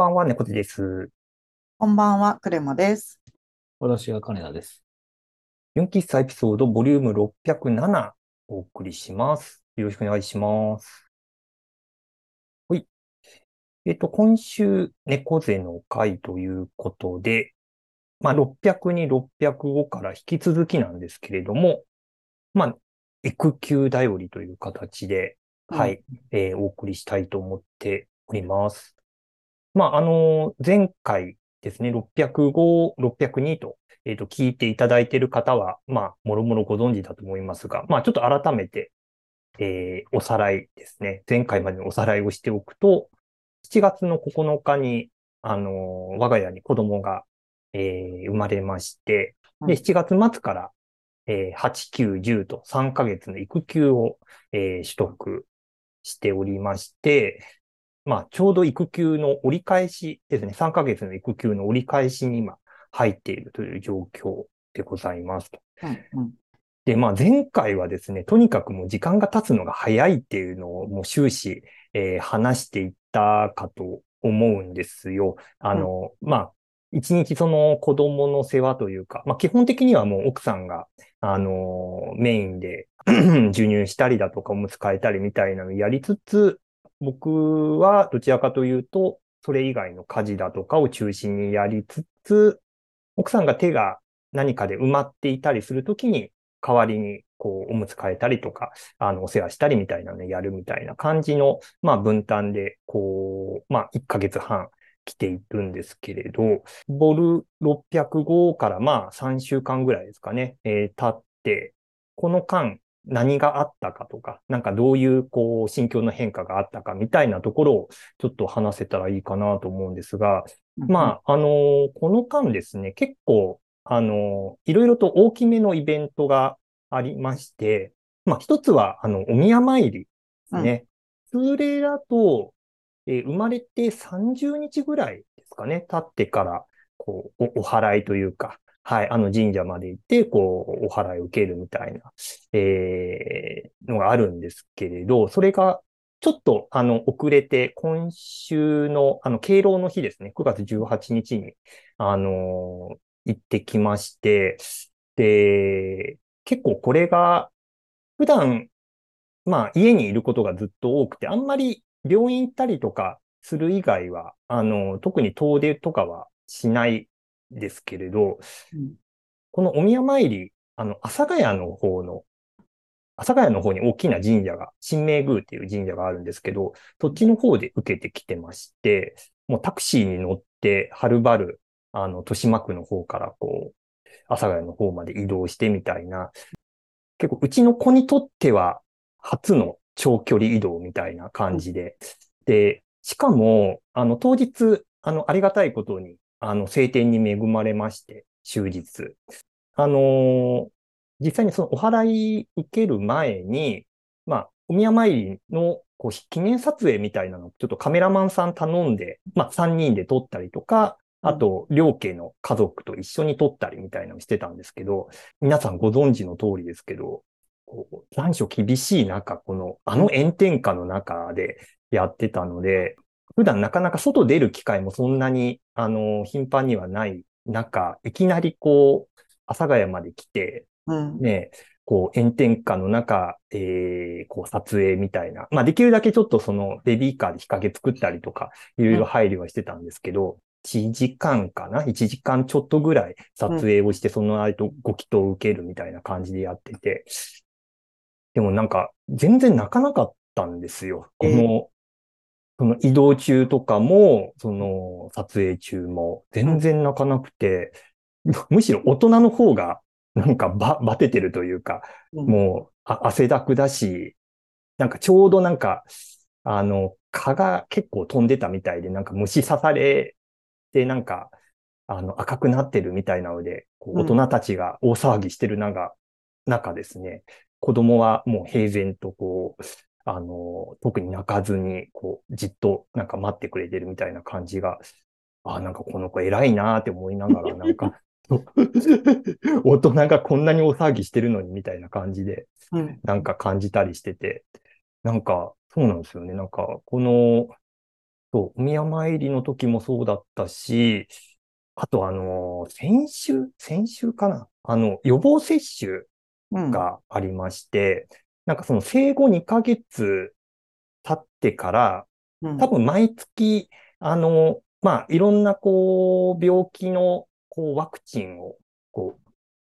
ばんは、猫背です。こんばんは、クレマです。私が金田です。純喫茶エピソードボリューム607お送りします。よろしくお願いします。はい。えっと、今週、猫背の回ということで、まあ、600に605から引き続きなんですけれども、まあ、育休だよりという形で、はい、えーお送りしたいと思っております。まあ、あの前回ですね、605、602と、えっと、聞いていただいている方は、まあ、もろもろご存知だと思いますが、まあ、ちょっと改めて、えーおさらいですね。前回までのおさらいをしておくと、7月の9日に、あの我が家に子供が、えー生まれまして、で、うん7月末から、えー8、9、10と3ヶ月の育休を、えー取得しておりまして、まあ、ちょうど育休の折り返しですね。3ヶ月の育休の折り返しに今入っているという状況でございますと。うんうんで、まあ、前回はですね、とにかくもう時間が経つのが早いっていうのをもう終始、えー話していったかと思うんですよ。あの、まあ、一日その子供の世話というか、まあ、基本的にはもう奥さんが、あの、メインで 授乳したりだとかおむつ替えたりみたいなのをやりつつ、僕はどちらかというと、それ以外の家事だとかを中心にやりつつ、奥さんが手が何かで埋まっていたりするときに、代わりに、こう、おむつ替えたりとか、あの、お世話したりみたいなね、やるみたいな感じの、まあ、分担で、こう、まあ、1ヶ月半来ているんですけれど、ボル605からまあ、3週間ぐらいですかね、えー経って、この間、何があったかとか、なんかどういう、こう、心境の変化があったかみたいなところを、ちょっと話せたらいいかなと思うんですが、まあ、あのーこの間ですね、結構、あのーいろいろと大きめのイベントがありまして、まあ、一つは、あの、お宮参りですね。通例だと、えー生まれて30日ぐらいですかね、経ってから、こう、お、お祓いというか、はい、あの神社まで行って、こう、お祓いを受けるみたいな、えーのがあるんですけれど、それが、ちょっと、あの、遅れて、今週の、あの、敬老の日ですね、9月18日に、あの行ってきまして、で、結構これが、普段、まあ、家にいることがずっと多くて、あんまり病院行ったりとかする以外は、あの、特に遠出とかはしないですけれど、うん。このお宮参り、あの、阿佐ヶ谷の方の、阿佐ヶ谷の方に大きな神社が、神明宮っていう神社があるんですけど、そっちの方で受けてきてまして、もうタクシーに乗って、はるばる、あの、豊島区の方からこう、阿佐ヶ谷の方まで移動してみたいな、結構うちの子にとっては初の長距離移動みたいな感じで、で、しかも、あの、当日、あの、ありがたいことに、あの、晴天に恵まれまして、終日。あのー実際にそのお祓い受ける前に、まあ、お宮参りのこう記念撮影みたいなのをちょっとカメラマンさん頼んで、まあ、3人で撮ったりとか、あと、両家の家族と一緒に撮ったりみたいなのをしてたんですけど、皆さんご存知の通りですけど、残暑厳しい中、この、あの炎天下の中でやってたので、普段なかなか外出る機会もそんなに、あの、頻繁にはない中、いきなりこう、阿佐ヶ谷まで来て、うんね、こう、炎天下の中、えー、こう、撮影みたいな。まあ、できるだけちょっとその、ベビーカーで日陰作ったりとか、いろいろ配慮はしてたんですけど、1時間かな ?1 時間ちょっとぐらい撮影をして、その間ご祈祷を受けるみたいな感じでやってて、でもなんか、全然泣かなかったんですよ。この、その移動中とかも、その撮影中も、全然泣かなくて、むしろ大人の方が、なんかば、バテてるというか、うん。もう、あ汗だくだし、なんかちょうどなんか、あの、蚊が結構飛んでたみたいで、なんか虫刺されて、なんか、あの、赤くなってるみたいなので、こううん。大人たちが大騒ぎしてる中、中ですね、子供はもう平然とこう、あの、特に泣かずに、こう、じっとなんか待ってくれてるみたいな感じが、あ、なんかこの子偉いなーって思いながら、なんか、大人がこんなに大騒ぎしてるのにみたいな感じで、うんなんか感じたりしてて、なんか、そうなんですよね。なんか、この、そう、お宮参りの時もそうだったし、あとあの、先週、先週かな？あの、予防接種うん。がありまして、なんかその生後2ヶ月経ってから、うん。多分毎月、あの、まあ、いろんなこう、病気のこう、ワクチンをこ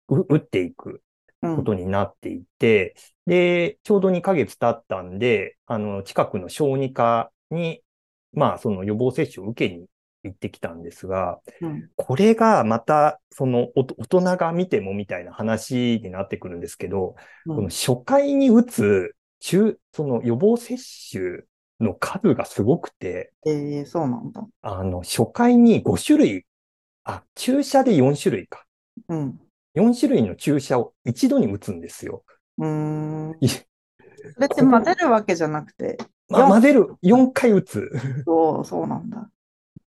う、う打っていくうん。ことになっていて、で、ちょうど2ヶ月経ったんで、あの、近くの小児科に、まあ、その予防接種を受けに行ってきたんですが、うんこれがまた、その、お大人が見てもみたいな話になってくるんですけど、うんこの初回に打つ、中、その予防接種の数がすごくて、えー、そうなんだ。あの、初回に5種類、あ、注射で4種類か。うん。4種類の注射を一度に打つんですよ。うーん。いそれって混ぜるわけじゃなくて、ま四混ぜる、4回打つ。そう、そうなんだ。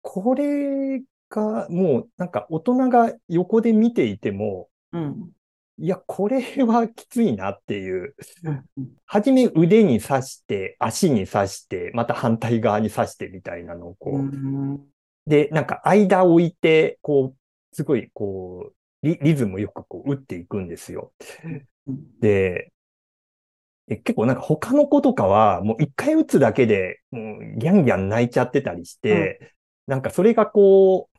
これが、もう、なんか大人が横で見ていても、うん。いや、これはきついなっていう。うんはじめ腕に刺して、足に刺して、また反対側に刺してみたいなのをこう、うん。で、なんか間を置いて、こう、すごい、こう、リリズムよくこう打っていくんですよ。うんで、え結構なんか他の子とかは、もう一回打つだけで、もうギャンギャン泣いちゃってたりして、なんかそれがこう、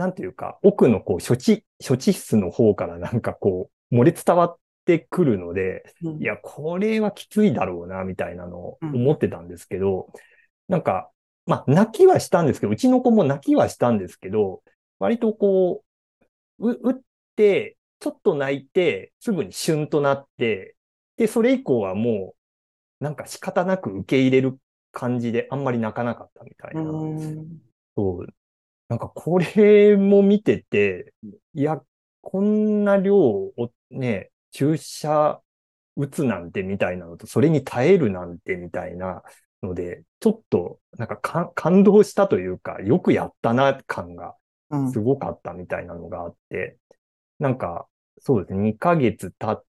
なんていうか、奥のこう、処置、処置室の方から なんかこう、漏れ伝わってくるので、うん。いや、これはきついだろうな、みたいなのをうん思ってたんですけど、なんか、まあ、泣きはしたんですけど、うちの子も泣きはしたんですけど、割とこう、う、打って、ちょっと泣いて、すぐにシュンとなって、で、それ以降はもう、なんか仕方なく受け入れる感じで、あんまり泣かなかったみたいな。うん。そう。なんかこれも見てて、いや、こんな量をね、注射打つなんてみたいなのと、それに耐えるなんてみたいなので、ちょっとなんかか感動したというか、よくやったな感がうんすごかったみたいなのがあって、なんか、そうですね、2ヶ月経って、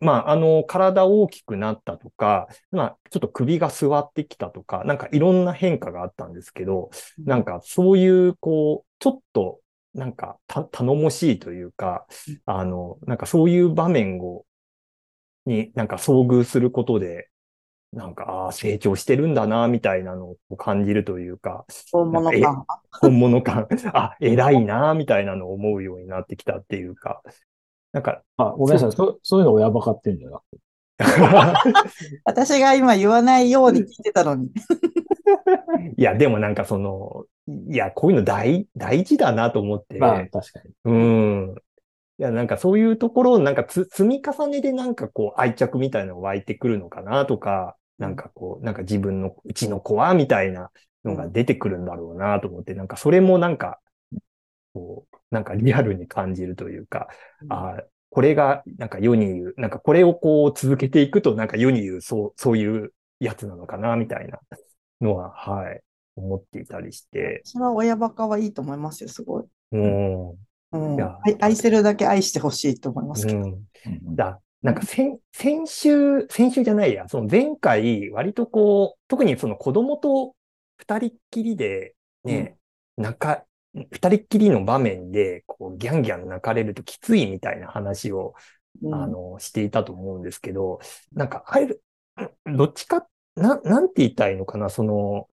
まあ、あの、体大きくなったとか、まあ、ちょっと首が座ってきたとか、なんかいろんな変化があったんですけど、なんかそういう、こう、ちょっと、なんかた頼もしいというか、あの、なんかそういう場面を、になんか遭遇することで、なんか、ああ、成長してるんだな、みたいなのを感じるというか、本物感。本物感、あ、偉いな、みたいなのを思うようになってきたっていうか、なんか、あ、ごめんなさい。そそういうの親バカってんじゃなくて。私が今言わないように聞いてたのに。いや、でもなんかその、いや、こういうの大、大事だなと思って、まあ、確かに。うん。いや、なんかそういうところをなんかつ積み重ねでなんかこう愛着みたいなのが湧いてくるのかなとか、なんかこう、なんか自分のうちの子はみたいなのが出てくるんだろうなと思って、なんかそれもなんか、こう、なんかリアルに感じるというか、あーこれがなんか世に言う、なんかこれをこう続けていくとなんか世に言う、そう、そういうやつなのかなみたいなのは、はい、思っていたりして、私は親バカはいいと思いますよ、すごい。うん。うん。愛愛せるだけ愛してほしいと思いますけど。うん。うん。だ、なんか先、先週、先週じゃないや、その前回、割とこう、特にその子供と二人っきりで、ね、泣か、二人っきりの場面で、こう、ギャンギャン泣かれるときついみたいな話を、うん。あの、していたと思うんですけど、なんか、ある、どっちか、な、なんて言いたいのかな、その、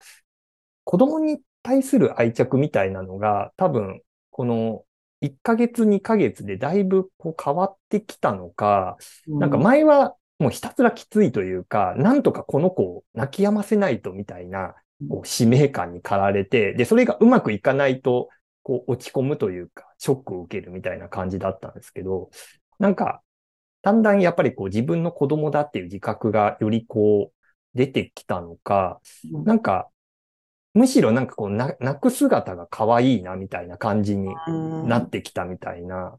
子供に対する愛着みたいなのが、多分、この、1ヶ月、2ヶ月でだいぶこう変わってきたのか、なんか前はもうひたすらきついというか、なんとかこの子を泣き止ませないとみたいな、こう使命感に駆られて、で、それがうまくいかないと、こう落ち込むというか、ショックを受けるみたいな感じだったんですけど、なんか、だんだんやっぱりこう自分の子供だっていう自覚がよりこう出てきたのか、うんなんか、むしろなんかこうな泣く姿が可愛いなみたいな感じにうんなってきたみたいな。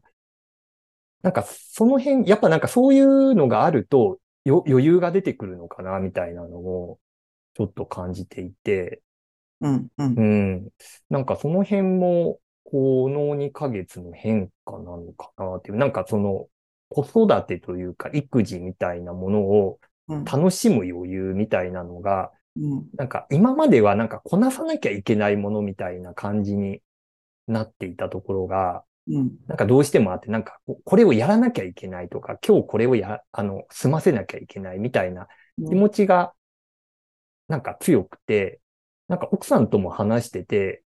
なんかその辺、やっぱなんかそういうのがあるとよ余裕が出てくるのかなみたいなのをちょっと感じていて、うんうんうん。なんかその辺も、この2ヶ月の変化なのかなっていう、なんかその子育てというか育児みたいなものをうん楽しむ余裕みたいなのが、うん。なんか今まではなんかこなさなきゃいけないものみたいな感じになっていたところが、うん。なんかどうしてもあって、なんかここれをやらなきゃいけないとか、今日これをや、あの、済ませなきゃいけないみたいな気持ちが、なんか強くて、なんか奥さんとも話してて、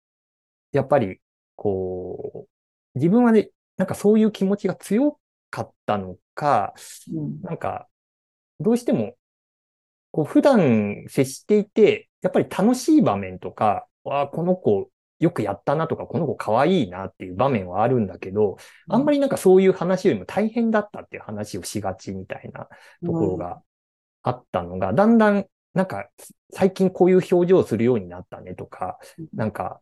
やっぱり、こう、自分はね、なんかそういう気持ちが強かったのか、うん。なんか、どうしても、こう、普段接していて、やっぱり楽しい場面とか、わあ、この子よくやったなとか、この子可愛いなっていう場面はあるんだけど、あんまりなんかそういう話よりも大変だったっていう話をしがちみたいなところがあったのが、だんだん、なんか、最近こういう表情をするようになったねとか、なんか、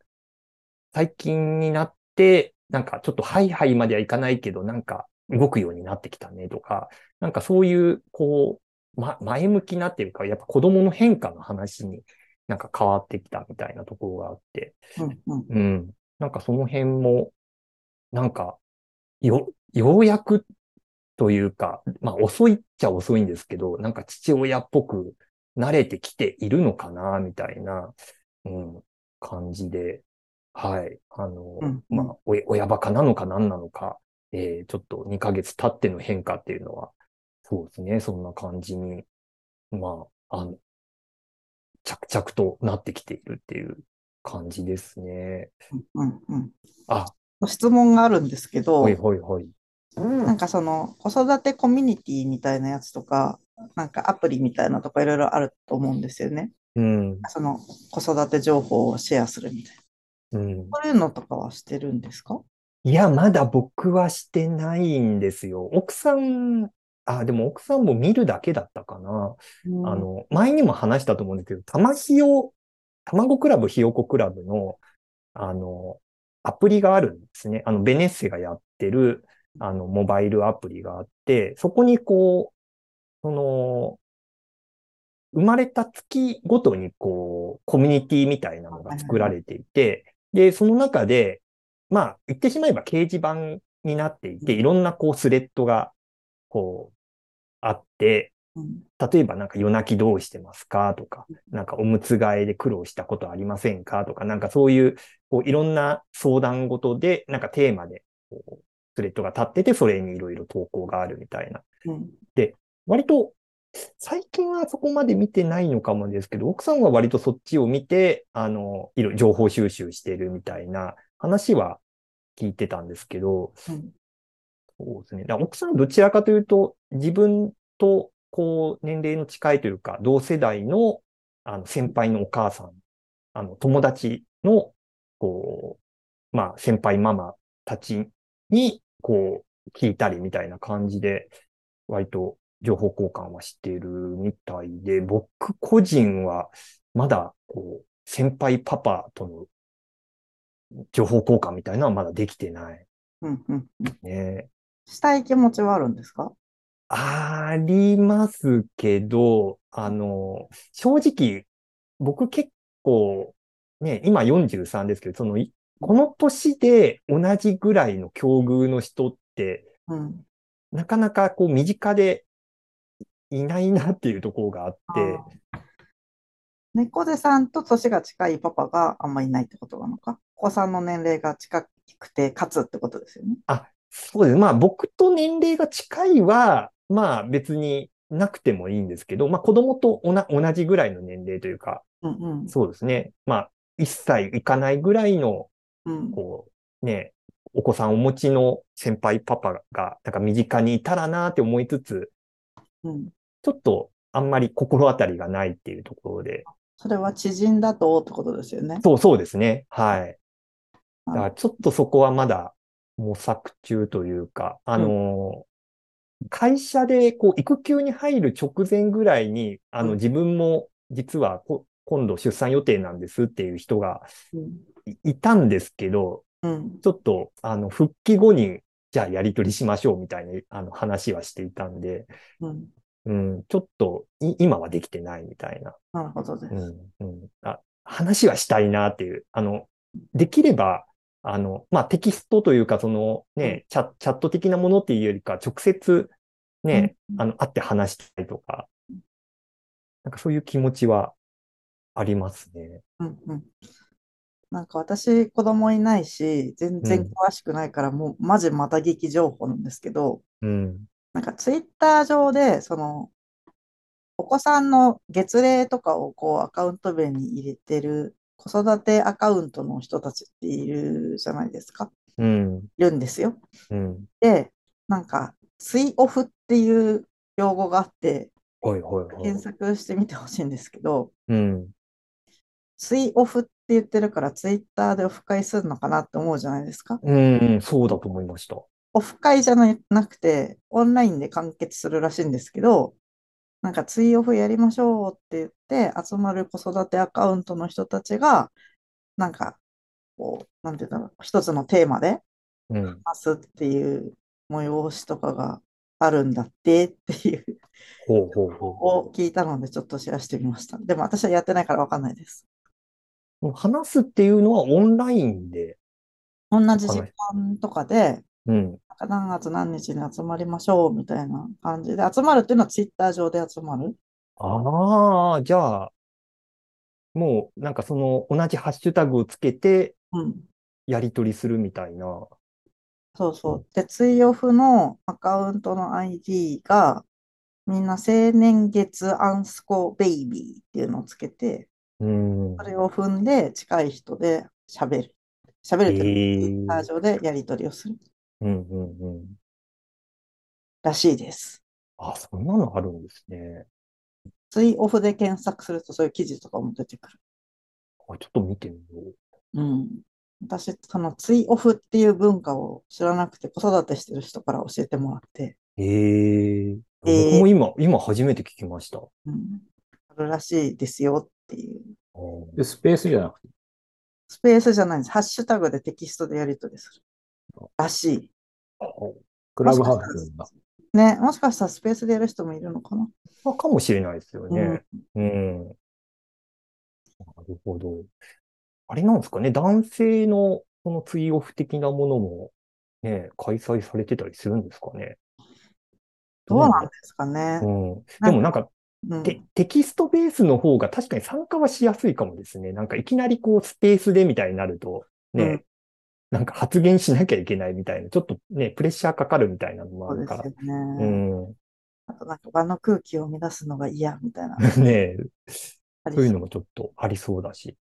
最近になって、なんかちょっとハイハイまではいかないけど、なんか動くようになってきたねとか、なんかそういう、こう、ま、前向きなっていうか、やっぱ子供の変化の話になんか変わってきたみたいなところがあって、うん。うん。うん。なんかその辺も、なんか、よ、ようやくというか、まあ遅いっちゃ遅いんですけど、なんか父親っぽく慣れてきているのかな、みたいな、うん、感じで、はい。あの、うんまあ、お親バカなのか何なのか、えーちょっと2ヶ月経っての変化っていうのは、そうですね、そんな感じに、まあ、あの、着々となってきているっていう感じですね。うん。うん。あ、質問があるんですけどほい、ほいほい。なんかその子育てコミュニティみたいなやつとか、なんかアプリみたいなとかいろいろあると思うんですよね。うん、その子育て情報をシェアするみたいな。うん。そういうのとかはしてるんですか？いや、まだ僕はしてないんですよ。奥さん、あ、でも奥さんも見るだけだったかな。あ、の、前にも話したと思うんですけど、たまひよ、卵クラブひよこクラブの、あの、アプリがあるんですね。あの、ベネッセがやってる、あの、モバイルアプリがあって、そこにこう、その、生まれた月ごとにこう、コミュニティみたいなのが作られていて、で、その中で、まあ、言ってしまえば掲示板になっていて、いろんなこうスレッドが、こう、あって、うん。例えばなんか夜泣きどうしてますか？とか、なんかおむつ替えで苦労したことありませんか？とか、なんかそういう、こういろんな相談事で、なんかテーマで、こう、スレッドが立ってて、それにいろいろ投稿があるみたいな。うん割と、最近はそこまで見てないのかもですけど、奥さんは割とそっちを見て、あの、いろいろ情報収集してるみたいな話は聞いてたんですけど、うんそうですね。だ奥さんはどちらかというと、自分と、こう、年齢の近いというか、同世代の、あの、先輩のお母さん、あの、友達の、こう、まあ、先輩ママたちに、こう、聞いたりみたいな感じで、割と情報交換はしているみたいで、僕個人は、まだ、こう、先輩パパとの情報交換みたいなのはまだできてないうんうんね。したい気持ちはあるんですか？ありますけど、あの、正直、僕結構、ね、今43ですけど、その、いこの年で同じぐらいの境遇の人って、うん。なかなかこう身近でいないなっていうところがあって、猫背さんと年が近いパパがあんまりいないってことなのか？お子さんの年齢が近くて、かつってことですよね。あ、そうです。まあ僕と年齢が近いは、まあ別になくてもいいんですけど、まあ子供とおな同じぐらいの年齢というか、うんうん。そうですね。まあ1歳いかないぐらいの、うん。こう、ね、お子さんお持ちの先輩パパが、なんか身近にいたらなって思いつつ、うん。ちょっとあんまり心当たりがないっていうところで、それは知人だとってことですよね。そうそうですね。はい。だかあらちょっとそこはまだ模索中というか、あのー会社でこう育休に入る直前ぐらいに、あのうん自分も実はこ今度出産予定なんですっていう人がいたんですけど、うん。ちょっとあの復帰後にじゃあやり取りしましょうみたいなあの話はしていたんで、うん。うん、ちょっとい今はできてないみたいな。なるほどです。うんうん、あ話はしたいなっていう、あの、できれば、あの、まあ、テキストというか、そのね、チャ、チャット的なものっていうよりか、直接ね、うんあの、会って話したいとか、なんかそういう気持ちはありますね。うんうん。なんか私、子供いないし、全然うん詳しくないから、もうマジまた聞き情報なんですけど、うん。なんかツイッター上で、その、お子さんの月齢とかをこうアカウント名に入れてる子育てアカウントの人たちっているじゃないですか。うん。いるんですよ。うん。で、なんか、ツイオフっていう用語があって、はいはいはい検。索してみてほしいんですけど、うん。ツイオフって言ってるからツイッターでオフ会するのかなって思うじゃないですか。うん、そうだと思いました。オフ会じゃななくて、オンラインで完結するらしいんですけど、なんかツイオフやりましょうって言って、集まる子育てアカウントの人たちが、なんか、こう、なんていうんだろう、一つのテーマでうん。話すっていう催しとかがあるんだってっていうほうほうほを聞いたので、ちょっとシェアしてみました。でも私はやってないからわかんないです。う。話すっていうのはオンラインで。同じ時間とかで、うん。何月何日に集まりましょうみたいな感じで、集まるっていうのはツイッター上で集まる？ああ、じゃあ、もうなんかその同じハッシュタグをつけてうん。やり取りするみたいな。そうそう。で、ツイオフのアカウントの ID が、みんな青年月アンスコベイビーっていうのをつけて、うんそ。れを踏んで近い人で喋る。喋るっていうのはツイッター上でやり取りをするうんうんうん。らしいです。あ、そんなのあるんですね。ツイオフで検索するとそういう記事とかも出てくる。あ、ちょっと見てみよう。うん。私、そのツイオフっていう文化を知らなくて子育てしてる人から教えてもらって、えええー僕も今、今初めて聞きました。うん、あるらしいですよっていう。で、スペースじゃなくて、スペースじゃないんです。ハッシュタグでテキストでやり取りする。らしい。クラブハウスだ。ね、もしかしたらスペースでやる人もいるのかな。あかもしれないですようんね。うん。なるほど。あれなんですかね。男性のこのツイオフ的なものもね、開催されてたりするんですかね。どうなんですかね。うん。でもなんかうん。テ、テキストベースの方が確かに参加はしやすいかもですね。なんかいきなりこうスペースでみたいになると、ね、うんなんか発言しなきゃいけないみたいな、ちょっとね、プレッシャーかかるみたいなのもあそうるから。ですよね。うん。あとなんか場の空気を乱すのが嫌みたいな。ねありそういうのもちょっとありそうだし。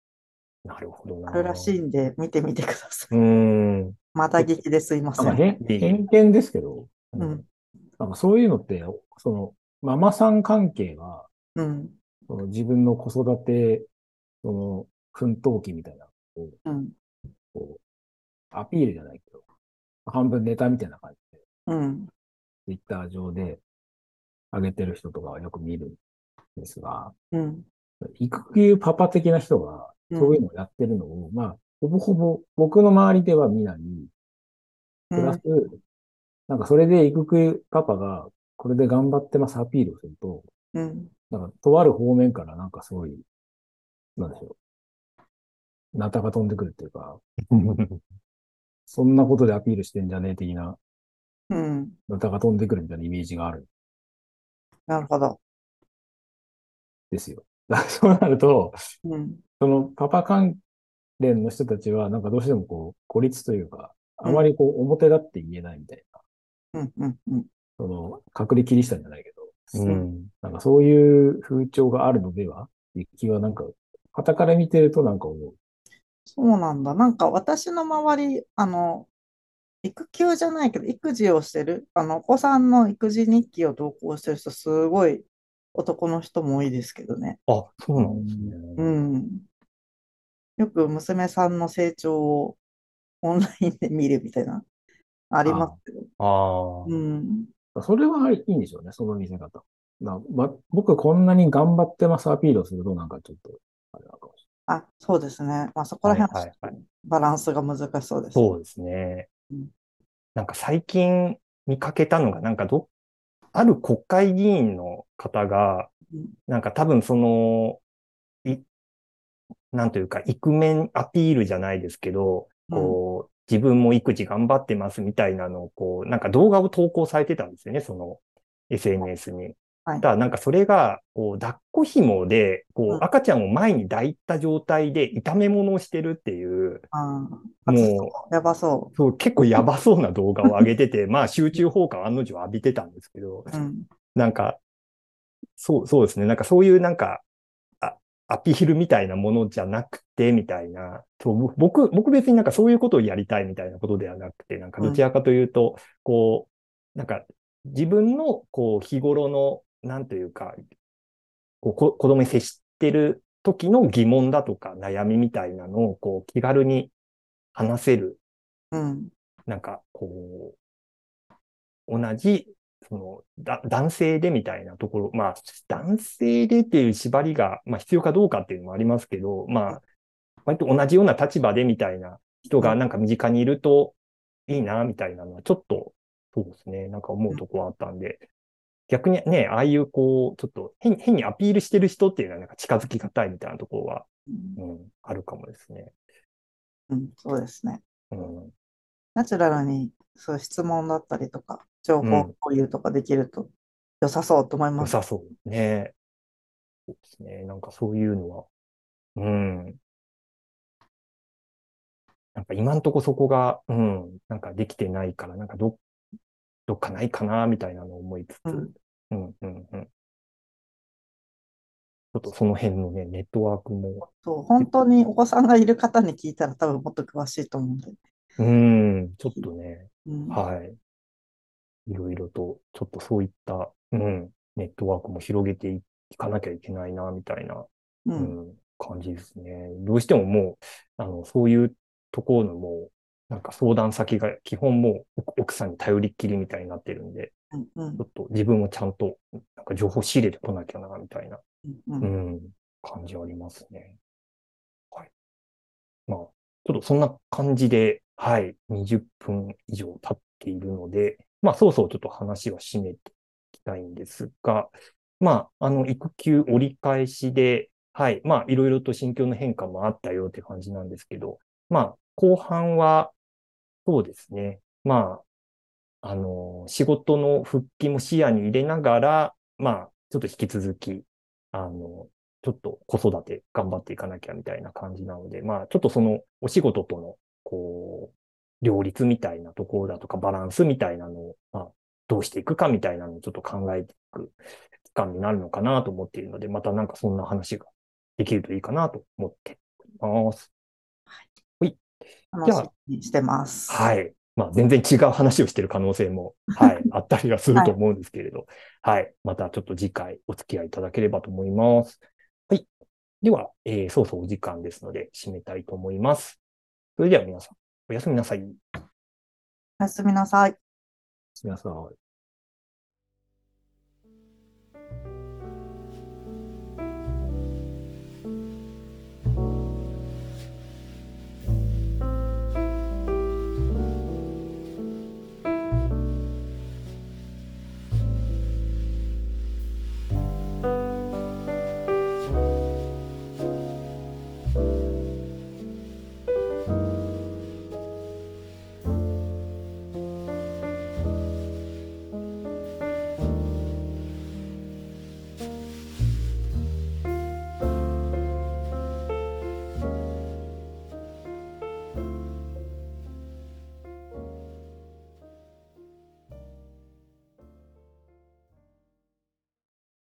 なるほどな。あるらしいんで、見てみてください。うん。また聞きですいませなんかん。偏偏見ですけど、うん。なんかそういうのって、その、ママさん関係は、うん。その自分の子育て、その、奮闘期みたいな、うん。こう、アピールじゃないけど、半分ネタみたいな感じで、うん。ツイッター上で上げてる人とかはよく見るんですが、うん。育休パパ的な人が、そういうのをやってるのを、まあ、ほぼほぼ僕の周りでは見ない。プラス、なんかそれで育休パパが、これで頑張ってますアピールをすると、うん。なんか、とある方面からなんかすごい、なんでしょう。ナタが飛んでくるっていうか、そんなことでアピールしてんじゃねえ的な、うん。ナタが飛んでくるみたいなイメージがあるんなるほど。ですよ。そうなると、うん。そのパパ関連の人たちは、なんかどうしてもこう、孤立というか、あまりこう、表立って言えないみたいな、うん。うん。うん。その、隔離キリシタンじゃないけど、うん。なんかそういう風潮があるのでは？っていう気はなんか、傍から見てるとなんか思う。そうなんだ。なんか私の周り、あの、育休じゃないけど、育児をしてる、あの、お子さんの育児日記を投稿してる人、すごい男の人も多いですけどね。あ、そうなんですね。うん。よく娘さんの成長をオンラインで見るみたいな、ありますけど。ああ。うん。それはいいんでしょうね、その見せ方。なま、僕こんなに頑張ってますアピールをするとなんかちょっと、あれなのかもしあ、そうですね。まあそこら辺ははいはいはいバランスが難しそうです。そうですねうん。なんか最近見かけたのが、なんかど、ある国会議員の方が、うんなんか多分その、い、なんというか、イクメンアピールじゃないですけど、こう、自分も育児頑張ってますみたいなのを、こう、なんか動画を投稿されてたんですよね、その SNS に。はいただなんかそれが、こう、抱っこ紐で、こう赤ちゃんを前に抱いた状態で炒め物をしてるっていう、ああ、もう、やばそそう、結構やばそうな動画を上げてて、まあ集中砲火案の定浴びてたんですけど、う。うん。なんか、そう、そうですね。なんかそういうなんか、あアピールみたいなものじゃなくて、みたいな。そう僕、僕別になんかそういうことをやりたいみたいなことではなくて、なんかどちらかというと、こう、なんか自分のこう日頃の、なんというか、こうこ子供に接してる時の疑問だとか悩みみたいなのをこう気軽に話せるうん。なんか、こう、同じ、その、だ、男性でみたいなところ、まあ、男性でっていう縛りが、まあ、必要かどうかっていうのもありますけど、まあ、割と同じような立場でみたいな人がなんか身近にいるといいな、みたいなのは、ちょっと、そうですね、なんか思うところあったんで、逆にね、ああいうこう、ちょっと変変にアピールしてる人っていうのはなんか近づきがたいみたいなところは、うんうん、あるかもですね。うん、そうですね。うん、ナチュラルに、そう質問だったりとか、情報共有とかできると良さそうと思います。良さそうね。そうですね。なんかそういうのは、うん。なんか今んとこそこが、うん、なんかできてないから、なんかど、どっかないかな、みたいなのを思いつつ、うんうん、うん、うん。ちょっとその辺のね、ネットワークも、そう、本当にお子さんがいる方に聞いたら多分もっと詳しいと思うんで。うん、ちょっとね、うん、はい。いろいろと、ちょっとそういった、うん、ネットワークも広げていかなきゃいけないな、みたいな、う。うんん、感じですね。どうしてももう、あの、そういうところのもう、なんか相談先が基本もう奥奥さんに頼りっきりみたいになってるんで、うん。うんちょっと自分もちゃんと、なんか情報仕入れてこなきゃな、みたいな、うんう。ん、感じありますね。はい。まあ、ちょっとそんな感じで、はい、20分以上経っているので、まあ、そうそうちょっと話は締めていきたいんですが、まあ、あの、育休折り返しで、はい、まあ、いろいろと心境の変化もあったよって感じなんですけど、まあ、後半は、そうですね。まあ、あの、仕事の復帰も視野に入れながら、まあ、ちょっと引き続き、あの、ちょっと子育て頑張っていかなきゃみたいな感じなので、まあ、ちょっとそのお仕事との、こう、両立みたいなところだとか、バランスみたいなのを、まあ、どうしていくかみたいなのをちょっと考えていく期間になるのかなと思っているので、またなんかそんな話ができるといいかなと思っております。楽してます。はい。まあ、全然違う話をしてる可能性も、はい、あったりはすると思うんですけれど、はい。またちょっと次回お付き合いいただければと思います。はい。では、えー、そうそうお時間ですので、締めたいと思います。それでは皆さん、おやすみなさい。おやすみなさい。皆さん。